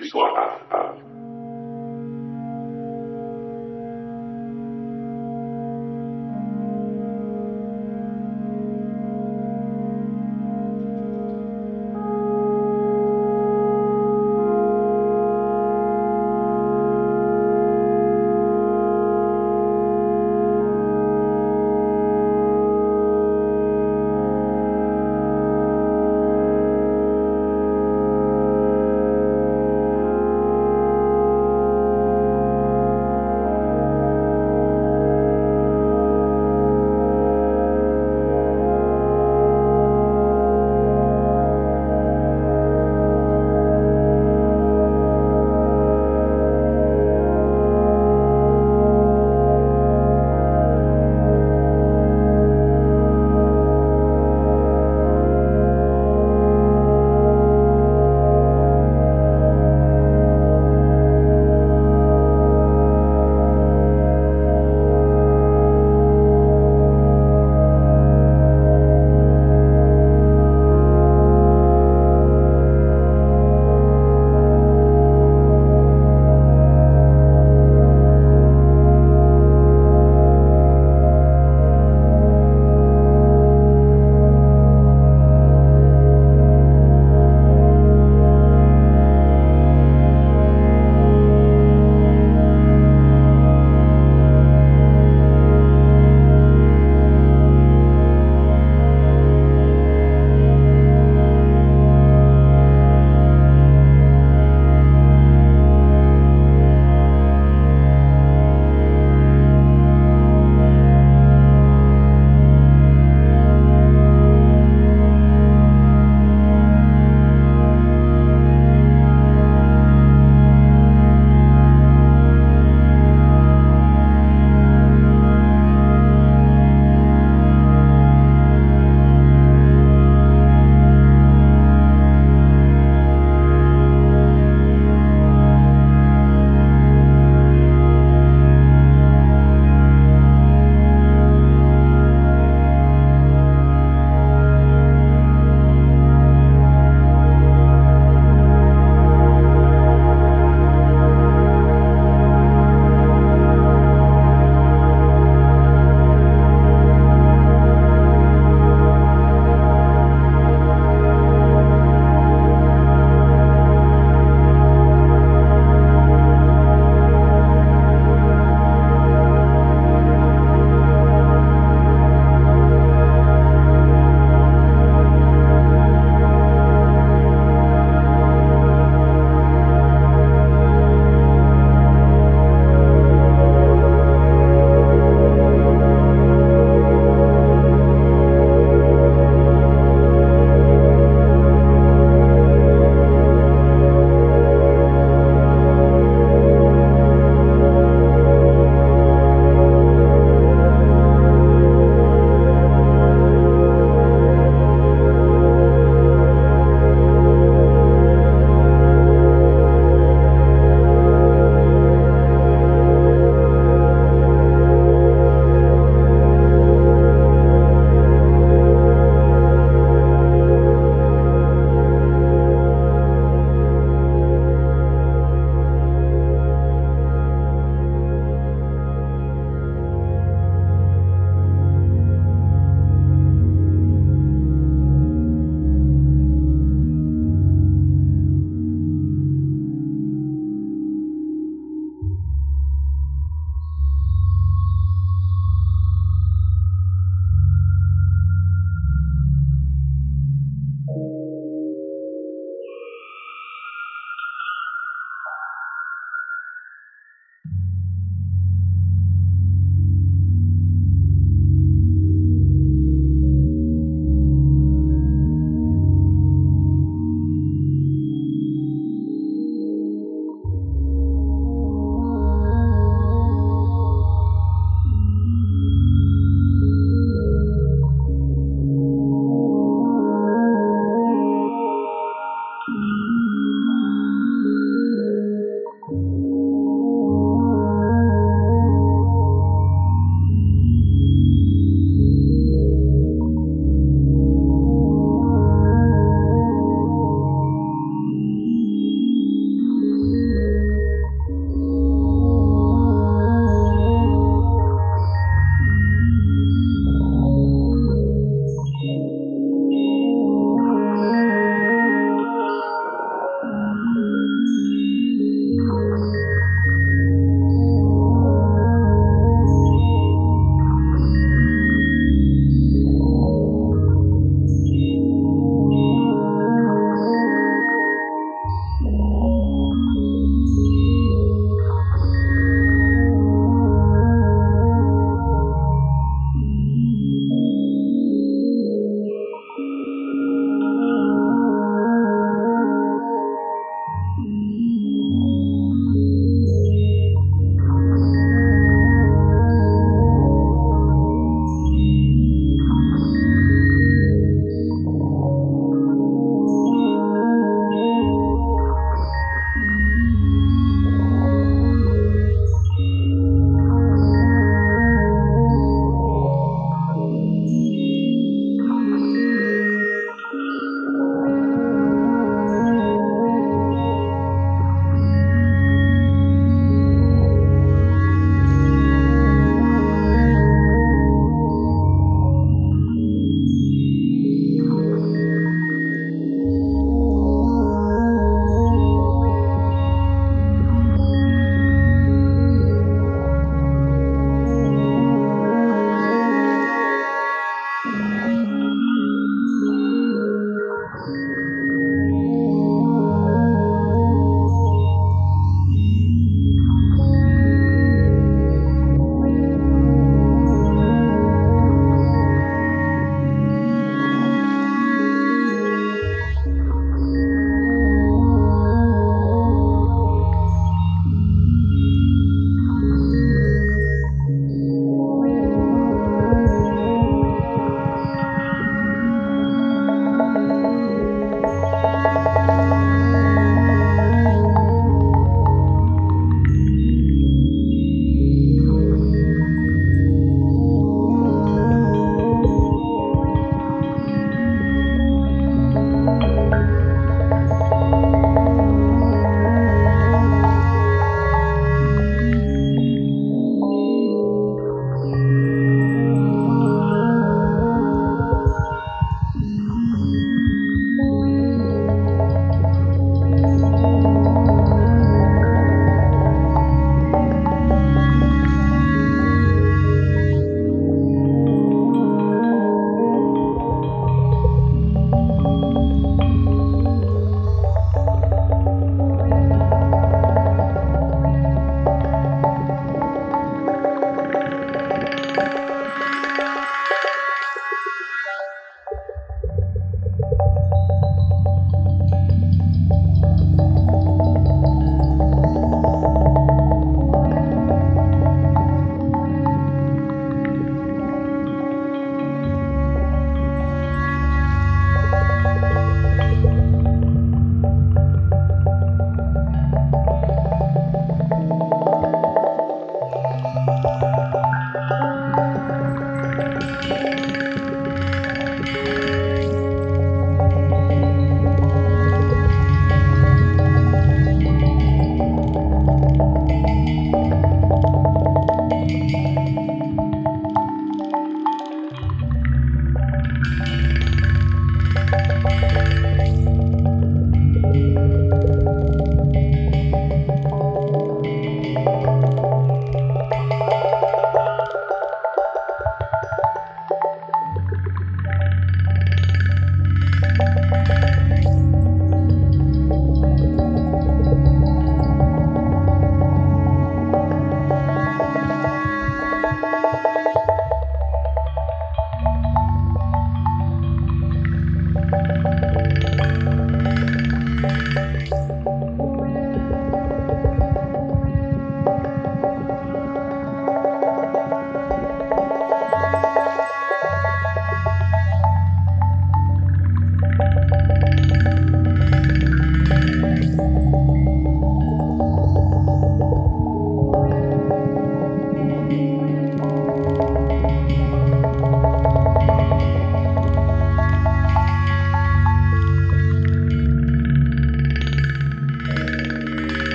Big Swap.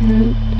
嗯。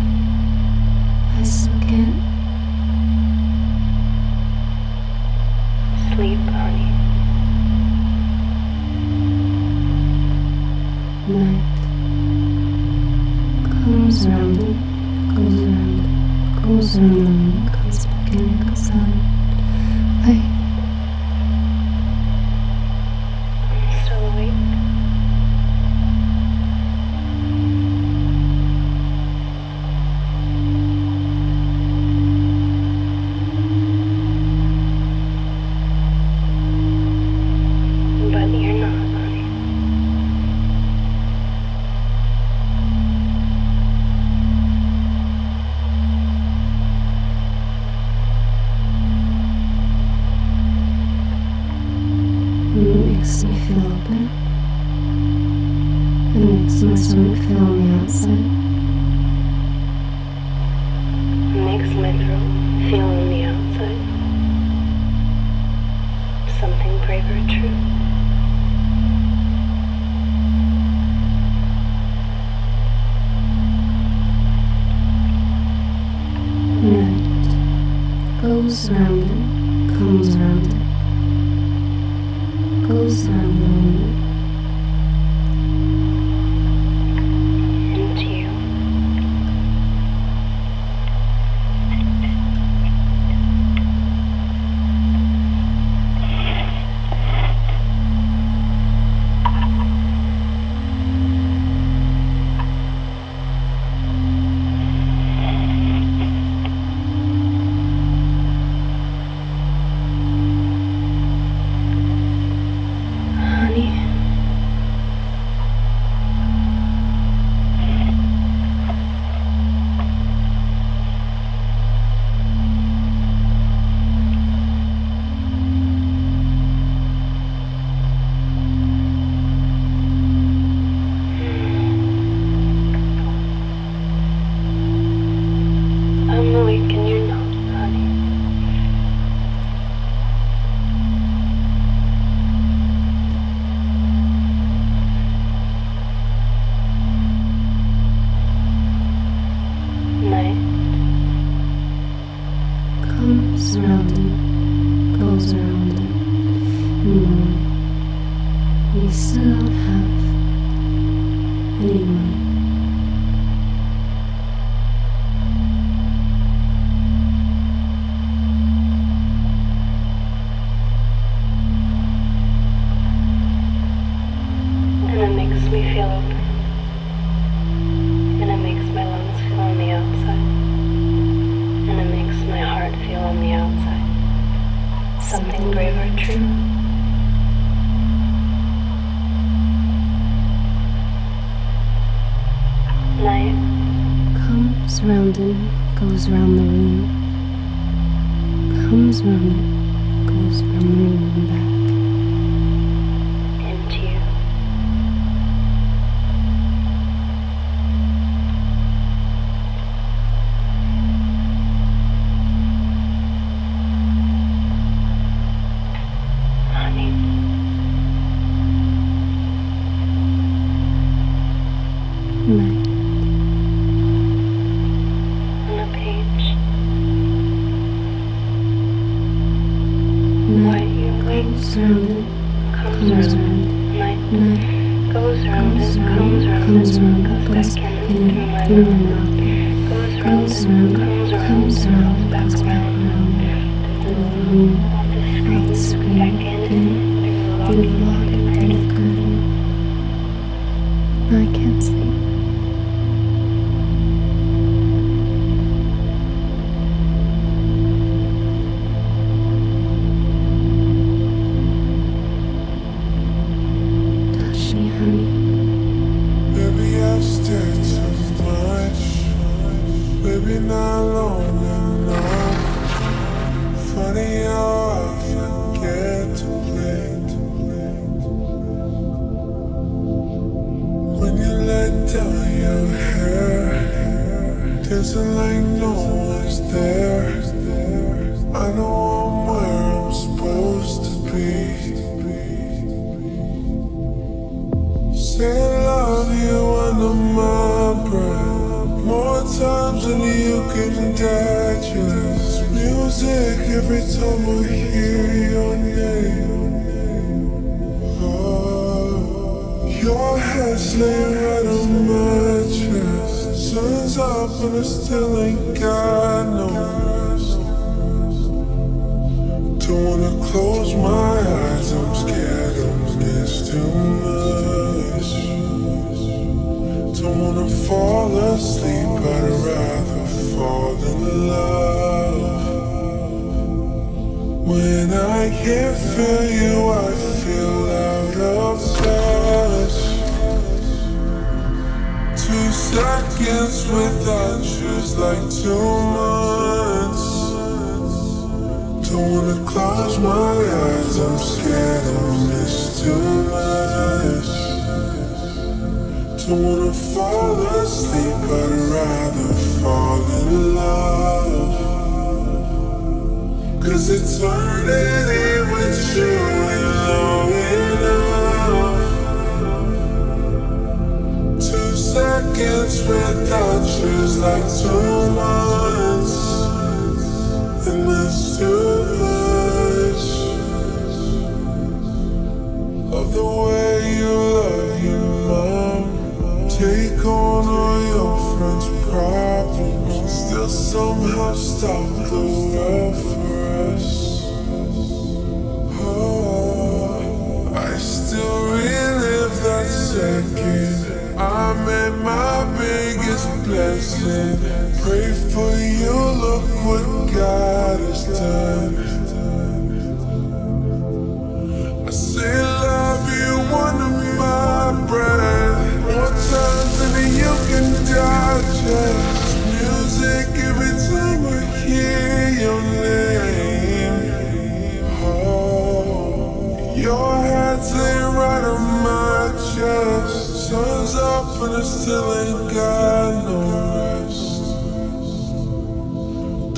Your hands lay right on my chest. Sun's up and I still ain't got no rest.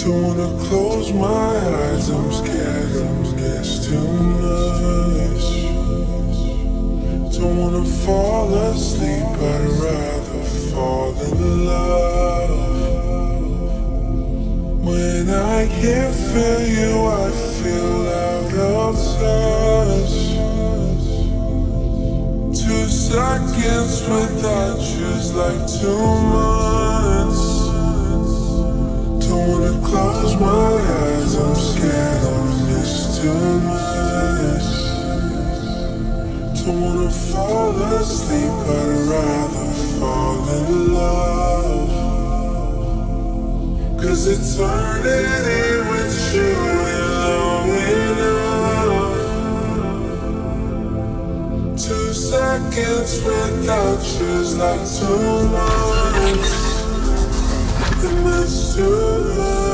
Don't wanna close my eyes, I'm scared, I'm scared, it's too much. Don't wanna fall asleep, I'd rather fall in love. When I can't feel you, I feel helps us Two seconds without you's like two months. Don't wanna close my eyes, I'm scared I'll miss too much Don't wanna fall asleep, I'd rather fall in love. Cause eternity with you. Two seconds without you's not too long. It must too long.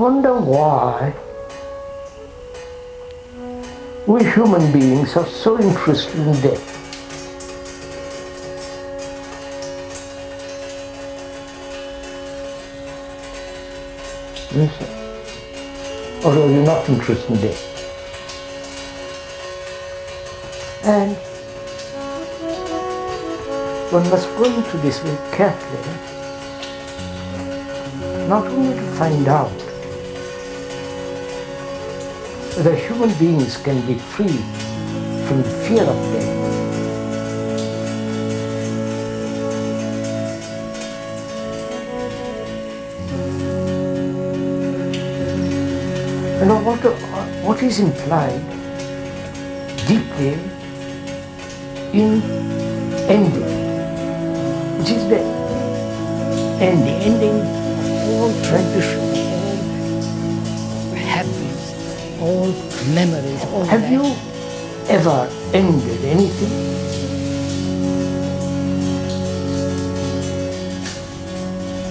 Wonder why we human beings are so interested in death. Yes. Or are you not interested in death? And one must go into this very carefully, not only to find out whether human beings can be free from the fear of death. You know what, what is implied deeply in ending, which is the ending, ending of all tradition, all memories. All Have that. you ever ended anything?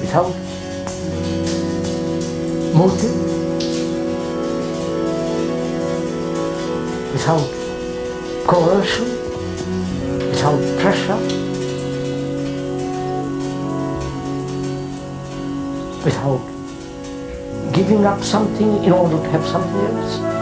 Without motive? Without coercion, without pressure, without giving up something in order to have something else.